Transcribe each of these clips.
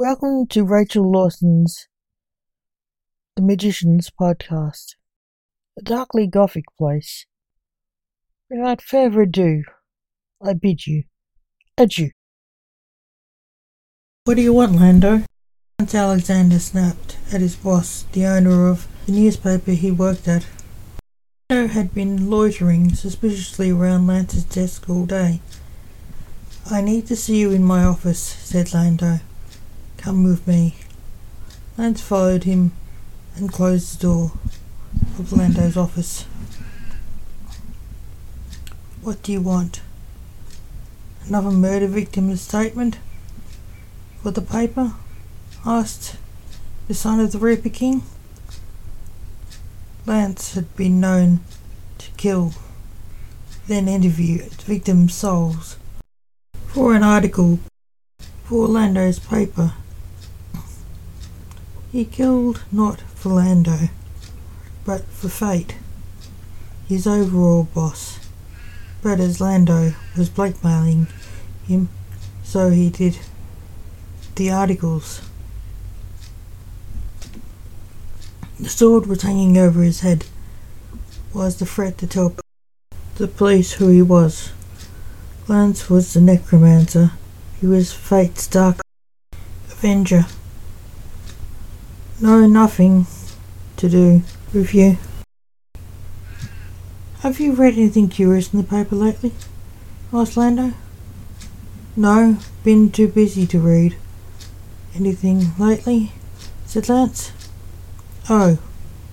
Welcome to Rachel Lawson's The Magicians podcast, a darkly gothic place. Without further ado, I bid you adieu. What do you want, Lando? Lance Alexander snapped at his boss, the owner of the newspaper he worked at. Lando had been loitering suspiciously around Lance's desk all day. I need to see you in my office, said Lando. Come with me. Lance followed him and closed the door of Lando's office. What do you want? Another murder victim's statement? For the paper? asked the son of the Reaper King. Lance had been known to kill, then interview victims' souls for an article for Lando's paper. He killed not for Lando, but for fate, his overall boss. But as Lando was blackmailing him, so he did the articles. The sword was hanging over his head, was the threat to tell the police who he was. Lance was the necromancer. He was fate's dark avenger. No, nothing to do with you. Have you read anything curious in the paper lately? asked Lando. No, been too busy to read. Anything lately? said Lance. Oh,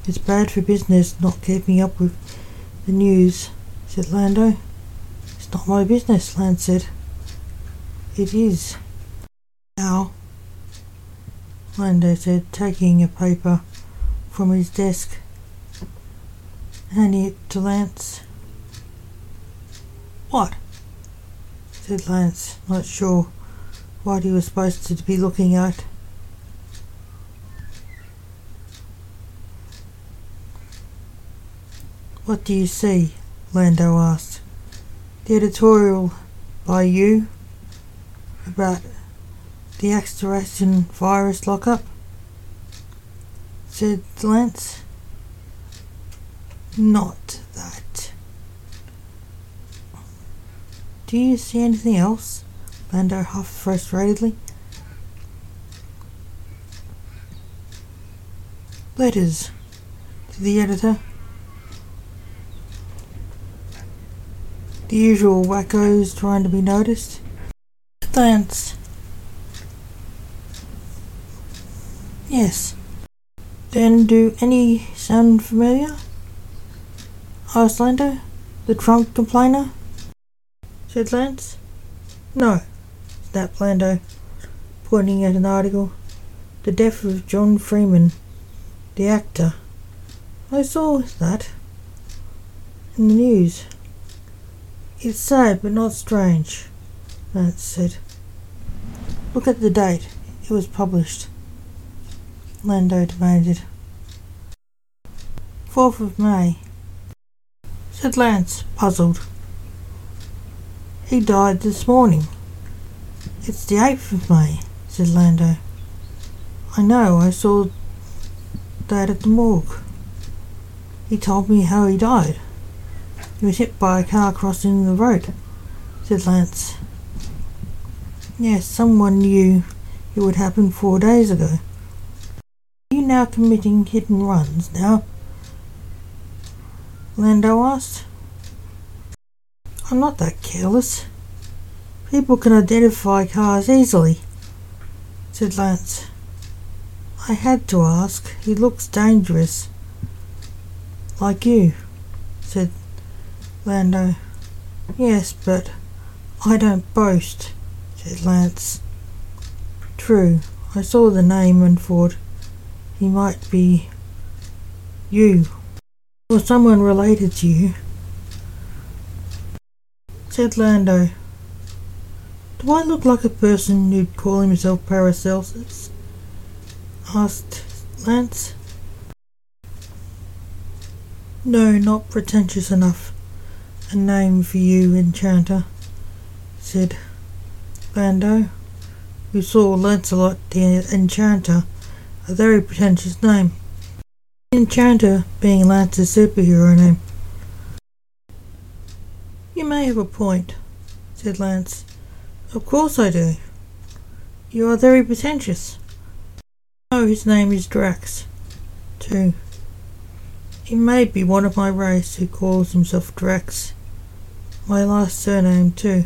it's bad for business not keeping up with the news, said Lando. It's not my business, Lance said. It is. Now, Lando said, taking a paper from his desk, handing it to Lance. What? said Lance, not sure what he was supposed to be looking at. What do you see? Lando asked. The editorial by you about the extraction virus lockup? said Lance. Not that. Do you see anything else? Lando huffed frustratedly. Letters to the editor. The usual wackos trying to be noticed. Lance. Yes. Then do any sound familiar? Lando. The Trump complainer? said Lance. No, snapped Lando, pointing at an article. The death of John Freeman, the actor. I saw that in the news. It's sad but not strange, Lance said. Look at the date. It was published. Lando demanded. Fourth of May, said Lance, puzzled. He died this morning. It's the eighth of May, said Lando. I know, I saw that at the morgue. He told me how he died. He was hit by a car crossing the road, said Lance. Yes, someone knew it would happen four days ago. Now committing hit and runs now? Lando asked. I'm not that careless. People can identify cars easily, said Lance. I had to ask. He looks dangerous. Like you, said Lando. Yes, but I don't boast, said Lance. True, I saw the name and thought he might be you, or someone related to you, said Lando. Do I look like a person who'd call himself Paracelsus? asked Lance. No, not pretentious enough a name for you, Enchanter, said Lando, who saw Lancelot the Enchanter, a very pretentious name. Enchanter being Lance's superhero name. You may have a point, said Lance. Of course I do. You are very pretentious. Oh, his name is Drax, too. He may be one of my race who calls himself Drax. My last surname, too,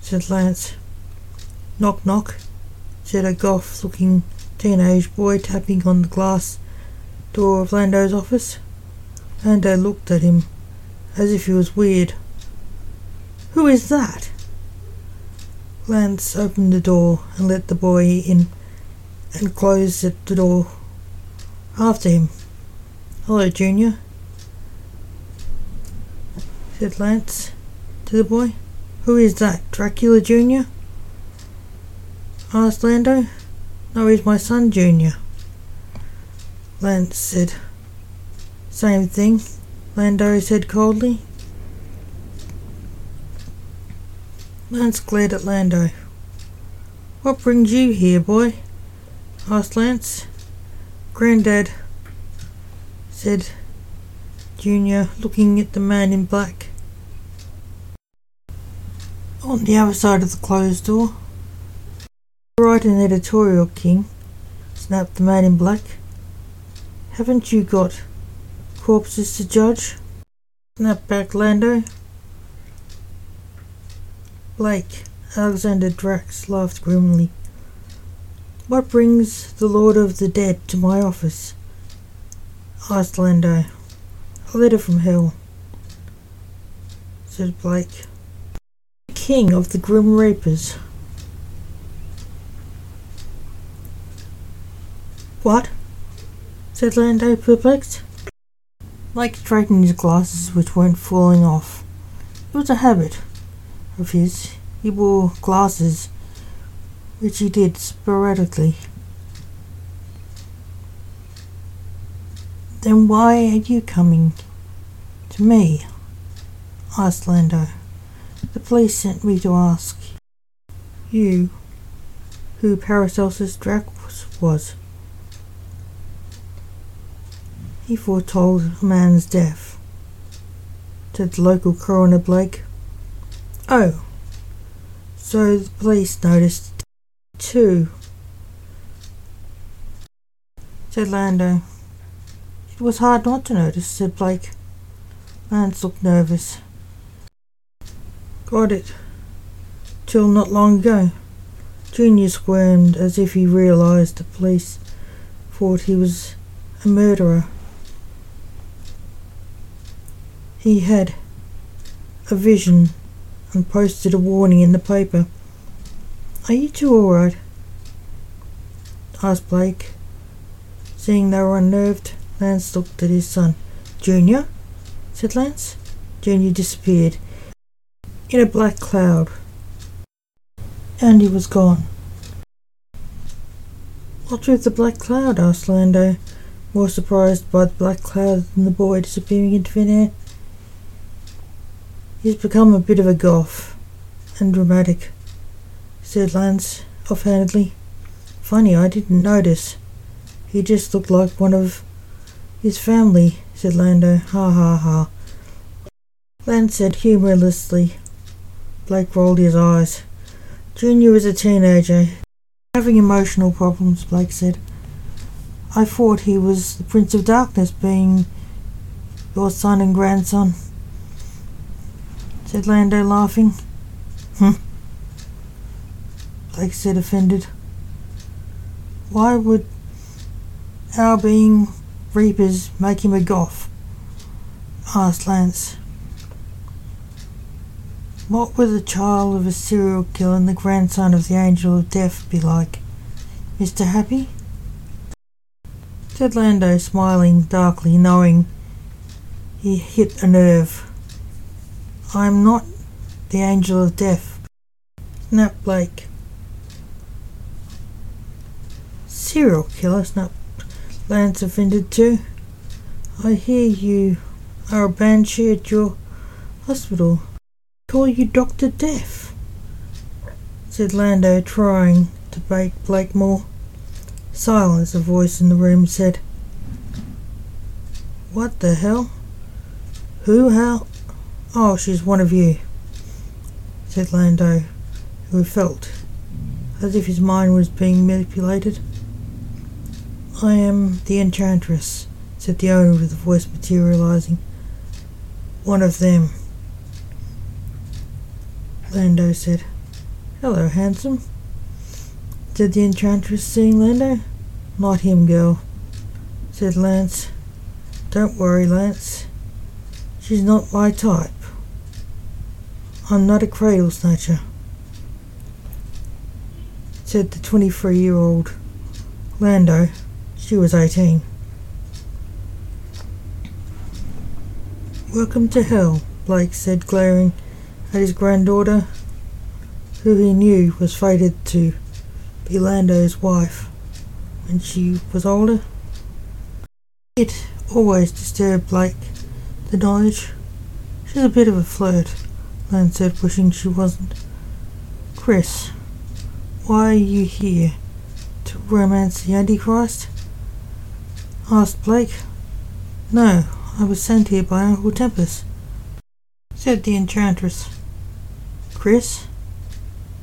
said Lance. Knock knock, said a goth looking teenage boy tapping on the glass door of Lando's office. Lando looked at him as if he was weird. Who is that? Lance opened the door and let the boy in and closed the door after him. Hello, Junior, said Lance to the boy. Who is that, Dracula Junior? asked Lando. No, he's my son, Junior. Lance said. Same thing, Lando said coldly. Lance glared at Lando. What brings you here, boy? asked Lance. Grandad, said Junior, looking at the man in black. On the other side of the closed door. Write an editorial, King, snapped the man in black. Haven't you got corpses to judge? Snapped back Lando. Blake, Alexander Drax laughed grimly. What brings the Lord of the Dead to my office? asked Lando. A letter from hell, said Blake. King of the Grim Reapers. What? said Lando, perplexed. Blake straightened his glasses, which weren't falling off. It was a habit of his. He wore glasses, which he did sporadically. Then why are you coming to me? asked Lando. The police sent me to ask you who Paracelsus Drax was. He foretold a man's death, said the local coroner Blake. Oh, so the police noticed too, said Lando. It was hard not to notice, said Blake. Lance looked nervous. Got it. Till not long ago. Junior squirmed as if he realized the police thought he was a murderer. He had a vision and posted a warning in the paper. Are you two alright? asked Blake. Seeing they were unnerved, Lance looked at his son. Junior? said Lance. Junior disappeared in a black cloud. And he was gone. What with the black cloud? asked Lando, more surprised by the black cloud than the boy disappearing into thin air. He's become a bit of a goth and dramatic, said Lance offhandedly. Funny, I didn't notice. He just looked like one of his family, said Lando. Ha ha ha. Lance said humorlessly. Blake rolled his eyes. Junior is a teenager. Having emotional problems, Blake said. I thought he was the Prince of Darkness, being your son and grandson said Lando, laughing. Hmm. Blake said, offended. Why would our being reapers make him a goth? asked Lance. What would the child of a serial killer and the grandson of the Angel of Death be like? Mr. Happy? said Lando, smiling darkly, knowing he hit a nerve. I'm not the angel of death. Snapped Blake. Serial killer, snapped Lance offended too. I hear you are a banshee at your hospital. Call you Dr. Death. said Lando, trying to bait Blake more. Silence, a voice in the room said. What the hell? Who, how? Oh, she's one of you, said Lando, who felt as if his mind was being manipulated. I am the Enchantress, said the owner with the voice materializing. One of them. Lando said, Hello, handsome, said the Enchantress, seeing Lando. Not him, girl, said Lance. Don't worry, Lance. She's not my type. I'm not a cradle snatcher, said the 23 year old Lando. She was 18. Welcome to hell, Blake said, glaring at his granddaughter, who he knew was fated to be Lando's wife when she was older. It always disturbed Blake, the knowledge. She's a bit of a flirt, Lance said, wishing she wasn't. Chris, why are you here? To romance the Antichrist? asked Blake. No, I was sent here by Uncle Tempest, said the Enchantress. Chris?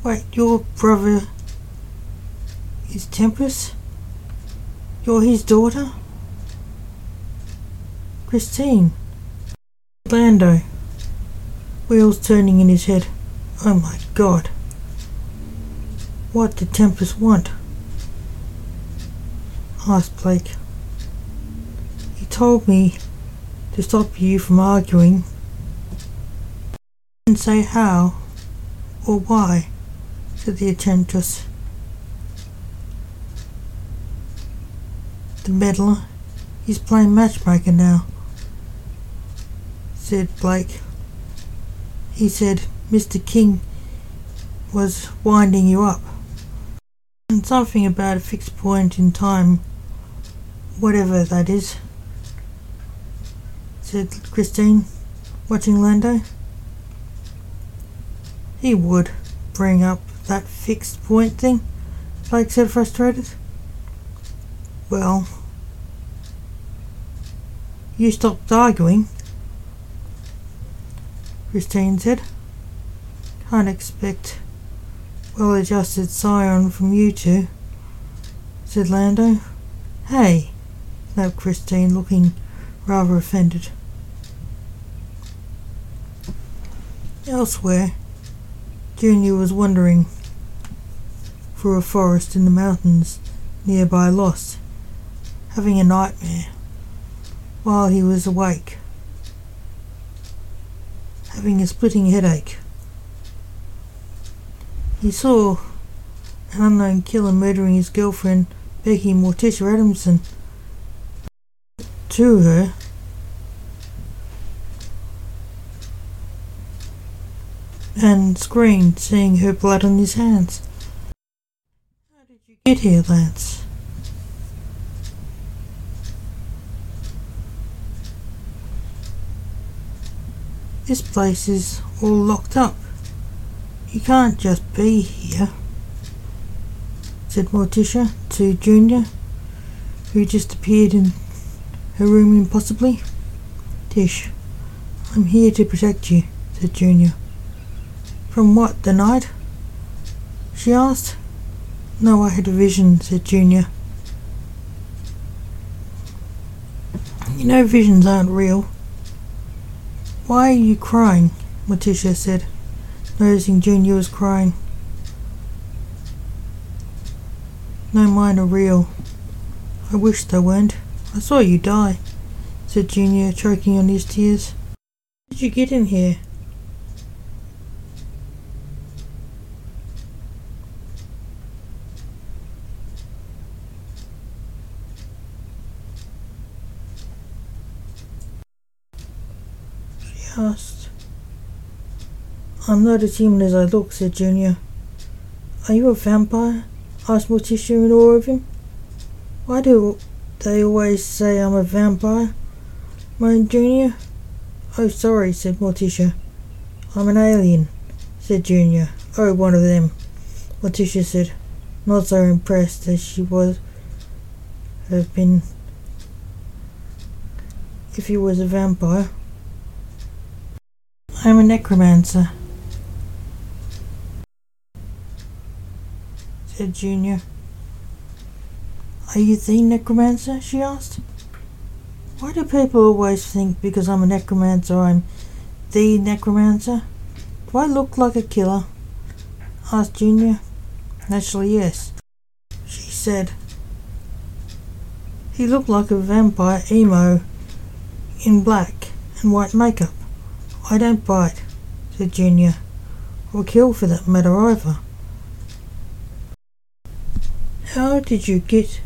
Wait, your brother is Tempest? You're his daughter? Christine. Lando. Wheels turning in his head. Oh my god. What did Tempest want? asked Blake. He told me to stop you from arguing. Didn't say how or why, said the enchantress. The meddler, he's playing matchmaker now said Blake. He said Mr. King was winding you up. And something about a fixed point in time, whatever that is, said Christine, watching Lando. He would bring up that fixed point thing, Blake said, frustrated. Well, you stopped arguing. Christine said. Can't expect well adjusted scion from you two, said Lando. Hey, snapped Christine, looking rather offended. Elsewhere, Junior was wandering through a forest in the mountains nearby Lost, having a nightmare while he was awake having a splitting headache. He saw an unknown killer murdering his girlfriend, Becky Morticia Adamson, to her. And screamed, seeing her blood on his hands. How did you get here, Lance? This place is all locked up. You can't just be here, said Morticia to Junior, who just appeared in her room impossibly. Tish, I'm here to protect you, said Junior. From what, the night? She asked. No, I had a vision, said Junior. You know visions aren't real. Why are you crying? Morticia said, noticing Junior was crying. No, mine are real. I wish they weren't. I saw you die, said Junior, choking on his tears. How did you get in here? asked. I'm not as human as I look, said Junior. Are you a vampire? asked Morticia in awe of him. Why do they always say I'm a vampire? moaned Junior. Oh, sorry, said Morticia. I'm an alien, said Junior. Oh, one of them. Morticia said, not so impressed as she was have been if he was a vampire. I'm a necromancer, said Junior. Are you the necromancer? she asked. Why do people always think because I'm a necromancer I'm the necromancer? Do I look like a killer? asked Junior. Naturally, yes, she said. He looked like a vampire emo in black and white makeup. I don't bite, said Junior, or kill for that matter either. How did you get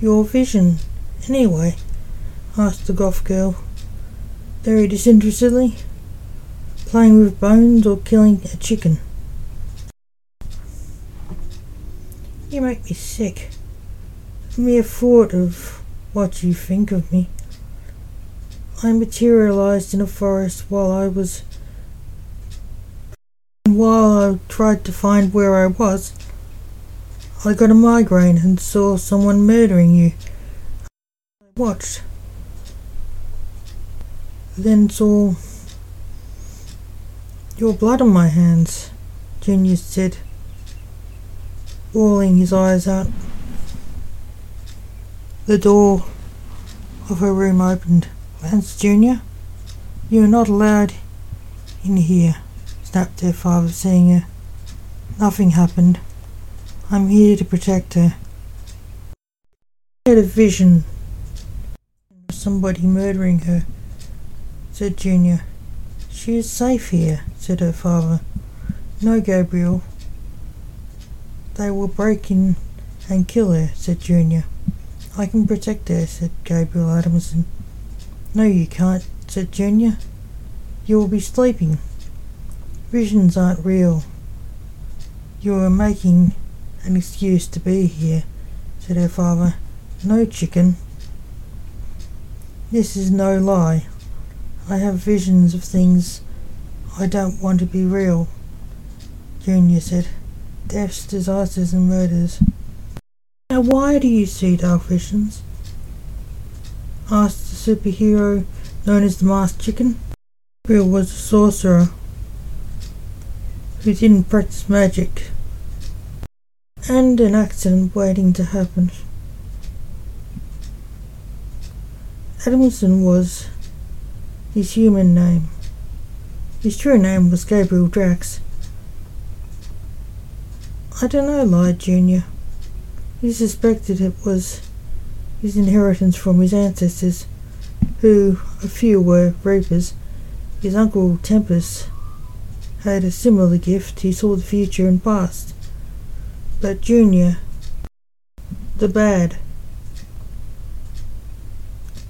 your vision, anyway? asked the goth girl, very disinterestedly. Playing with bones or killing a chicken? You make me sick. The mere thought of what you think of me. I materialized in a forest while I was. While I tried to find where I was, I got a migraine and saw someone murdering you. I watched. Then saw your blood on my hands, Junior said bawling his eyes out. The door of her room opened. Lance Junior, you are not allowed in here, snapped her father, seeing her. Nothing happened. I'm here to protect her. She had a vision of somebody murdering her, said Junior. She is safe here, said her father. No, Gabriel, they will break in and kill her, said Junior. I can protect her, said Gabriel Adamson. No, you can't, said Junior. You will be sleeping. Visions aren't real. You are making an excuse to be here, said her father. No, chicken. This is no lie. I have visions of things I don't want to be real, Junior said deaths, disasters, and murders. Now, why do you see dark visions? asked the superhero known as the Masked Chicken. Bill was a sorcerer who didn't practice magic, and an accident waiting to happen. Adamson was his human name. His true name was Gabriel Drax. I don't know, lied Junior. He suspected it was his inheritance from his ancestors, who, a few were reapers. His uncle Tempest had a similar gift. He saw the future and past. But Junior, the bad,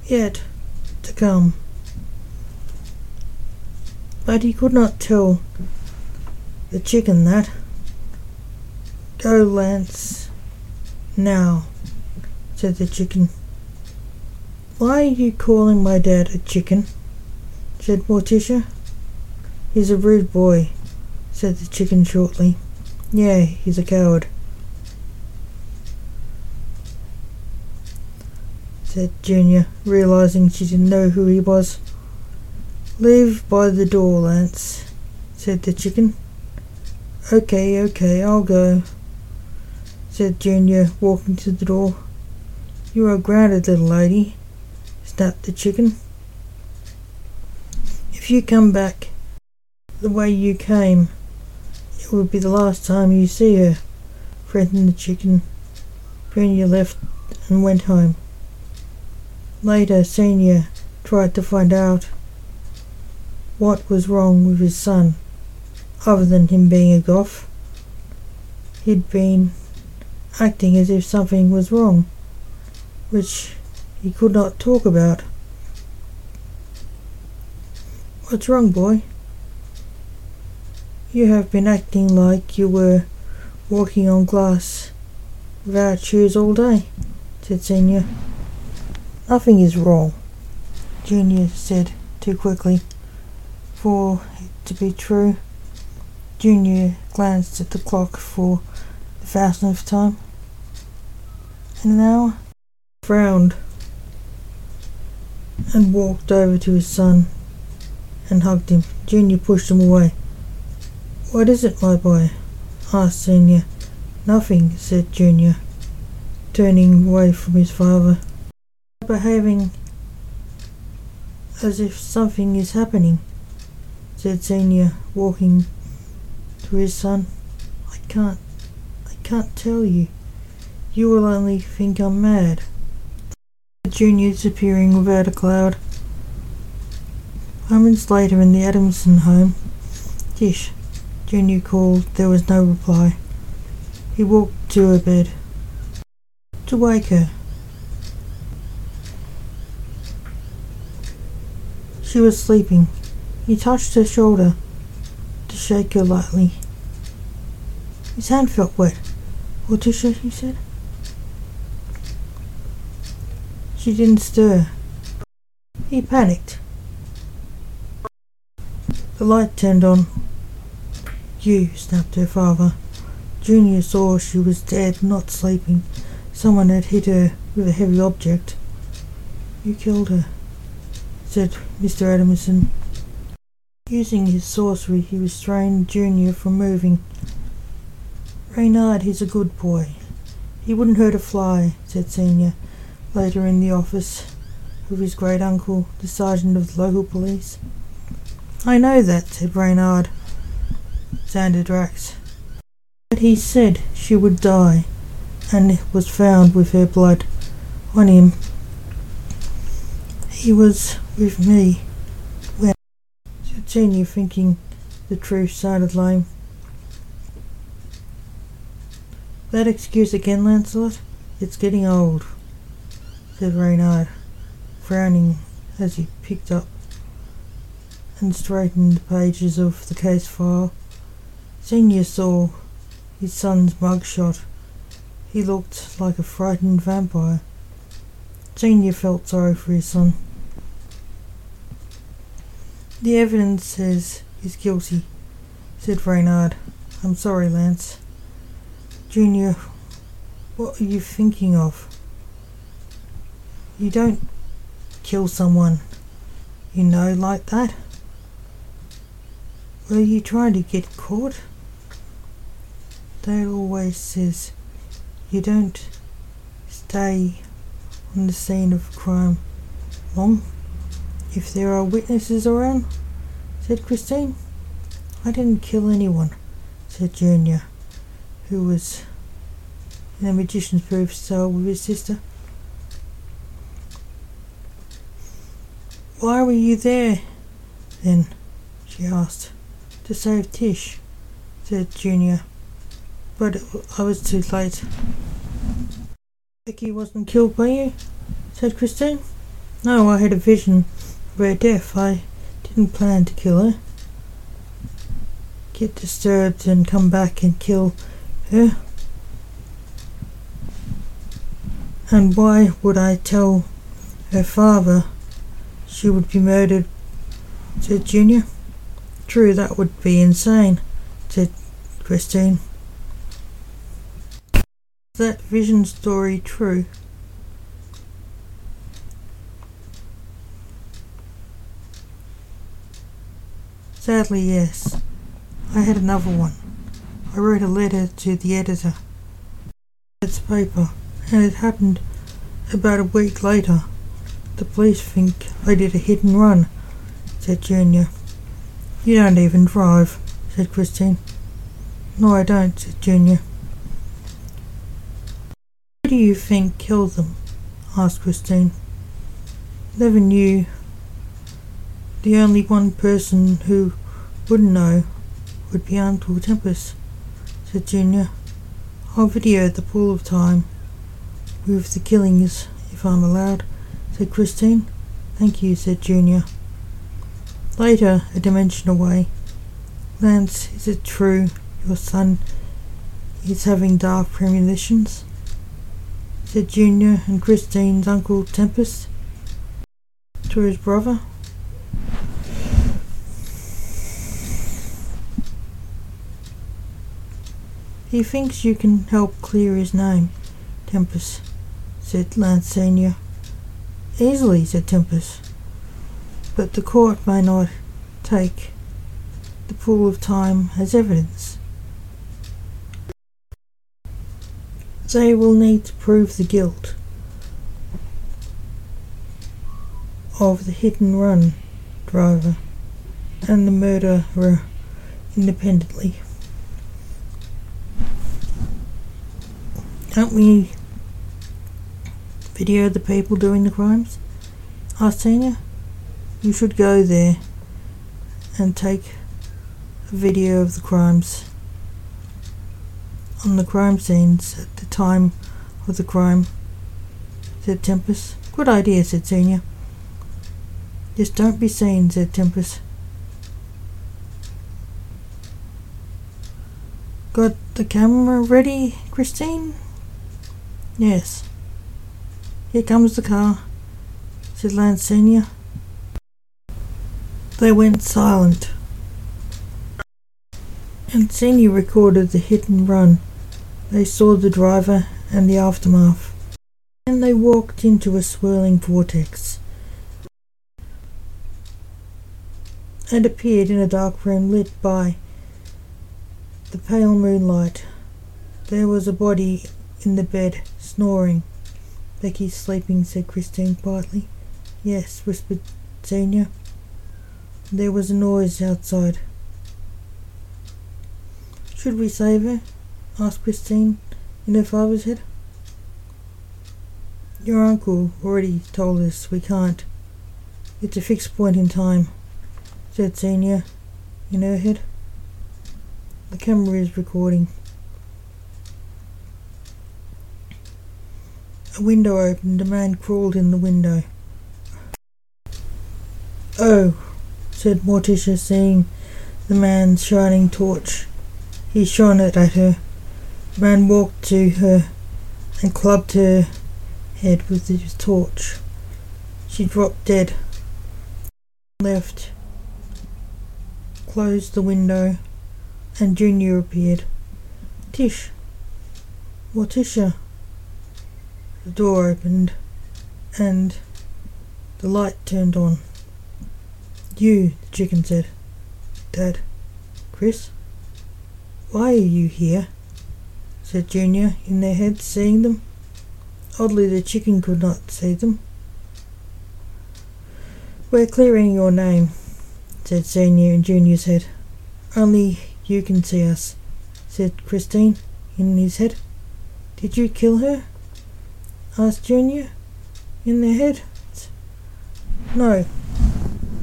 yet to come. But he could not tell the chicken that. Go, Lance. Now, said the chicken. Why are you calling my dad a chicken? said Morticia. He's a rude boy, said the chicken shortly. Yeah, he's a coward. Said Junior, realizing she didn't know who he was. Leave by the door, Lance, said the chicken. Okay, okay, I'll go said Junior, walking to the door. You are grounded, little lady, snapped the chicken. If you come back the way you came, it will be the last time you see her, threatened the chicken. Junior left and went home. Later, Senior tried to find out what was wrong with his son, other than him being a goth. He'd been acting as if something was wrong, which he could not talk about. What's wrong, boy? You have been acting like you were walking on glass without shoes all day, said Senior. Nothing is wrong, Junior said too quickly for it to be true. Junior glanced at the clock for the thousandth time. And now frowned and walked over to his son and hugged him. Junior pushed him away. What is it, my boy? asked Senior. Nothing, said Junior, turning away from his father. Behaving as if something is happening, said Senior, walking to his son. I can't, I can't tell you. You will only think I'm mad. Junior disappearing without a cloud. Moments later in the Adamson home, Tish, Junior called. There was no reply. He walked to her bed to wake her. She was sleeping. He touched her shoulder to shake her lightly. His hand felt wet. Letitia, he said. She didn't stir. He panicked. The light turned on. You, snapped her father. Junior saw she was dead, not sleeping. Someone had hit her with a heavy object. You killed her, said Mr. Adamson. Using his sorcery, he restrained Junior from moving. Reynard, he's a good boy. He wouldn't hurt a fly, said Senior later in the office of his great uncle, the sergeant of the local police. I know that, said Reynard. Xander Drax. But he said she would die, and was found with her blood on him. He was with me when Senior thinking the truth sounded lame. That excuse again, Lancelot? It's getting old said Reynard, frowning as he picked up and straightened the pages of the case file. Senior saw his son's mugshot. He looked like a frightened vampire. Senior felt sorry for his son. The evidence says he's guilty, said Reynard. I'm sorry, Lance. Junior, what are you thinking of? You don't kill someone, you know, like that. Were you trying to get caught? Dale always says you don't stay on the scene of crime long if there are witnesses around, said Christine. I didn't kill anyone, said Junior, who was in a magician's proof cell with his sister. Why were you there then? she asked. To save Tish, said Junior. But I was too late. Becky wasn't killed by you? said Christine. No, I had a vision her death. I didn't plan to kill her. Get disturbed and come back and kill her. And why would I tell her father she would be murdered, said Junior. True, that would be insane, said Christine. Is that vision story true? Sadly, yes. I had another one. I wrote a letter to the editor. It's paper, and it happened about a week later. The police think I did a hit and run, said Junior. You don't even drive, said Christine. No, I don't, said Junior. Who do you think killed them? asked Christine. Never knew. The only one person who wouldn't know would be Uncle Tempest, said Junior. I'll video the pool of time with the killings if I'm allowed said Christine. Thank you, said Junior. Later, a dimension away. Lance, is it true your son is having dark premonitions? said Junior and Christine's Uncle Tempest to his brother. He thinks you can help clear his name, Tempest, said Lance Senior. Easily, said Tempest. But the court may not take the pool of time as evidence. They will need to prove the guilt of the hit and run driver and the murderer independently. Can't we video the people doing the crimes? asked Senior. You should go there and take a video of the crimes on the crime scenes at the time of the crime, said Tempest. Good idea, said Senior. Just don't be seen, said Tempest. Got the camera ready, Christine? Yes. Here comes the car, said Lance Senior. They went silent. And Senior recorded the hit and run. They saw the driver and the aftermath. And they walked into a swirling vortex. And appeared in a dark room lit by the pale moonlight. There was a body in the bed, snoring. Becky's sleeping, said Christine quietly. Yes, whispered Senior. There was a noise outside. Should we save her? asked Christine in her father's head. Your uncle already told us we can't. It's a fixed point in time, said Senior in her head. The camera is recording. A window opened. A man crawled in the window. Oh, said Morticia, seeing the man's shining torch. He shone it at her. The man walked to her and clubbed her head with his torch. She dropped dead. Left. Closed the window, and Junior appeared. Tish. Morticia. The door opened and the light turned on. You, the chicken said. Dad. Chris? Why are you here? said Junior in their heads, seeing them. Oddly, the chicken could not see them. We're clearing your name, said Senior in Junior's head. Only you can see us, said Christine in his head. Did you kill her? Asked Junior in their head. No,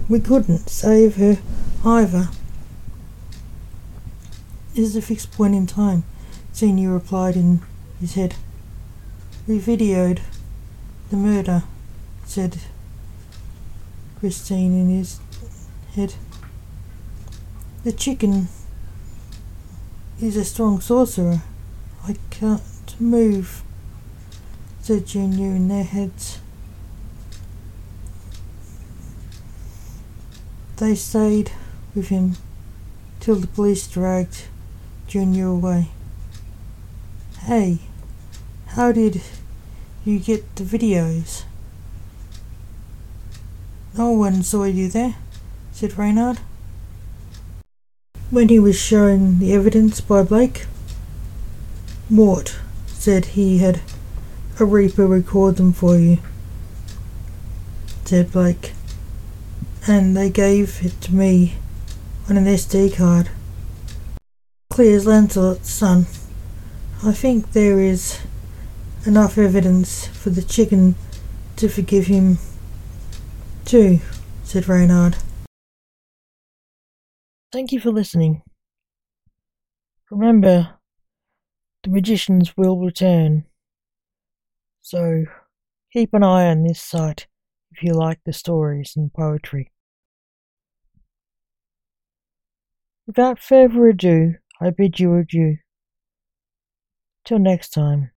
we couldn't save her either. This is a fixed point in time, Senior replied in his head. We videoed the murder, said Christine in his head. The chicken is a strong sorcerer. I can't move said Junior in their heads. They stayed with him till the police dragged Junior away. Hey, how did you get the videos? No one saw you there, said Reynard. When he was shown the evidence by Blake, Mort said he had a Reaper record them for you, said Blake. And they gave it to me on an SD card. Clear as Lancelot's son. I think there is enough evidence for the chicken to forgive him too, said Reynard. Thank you for listening. Remember, the magicians will return. So keep an eye on this site if you like the stories and poetry. Without further ado, I bid you adieu. Till next time.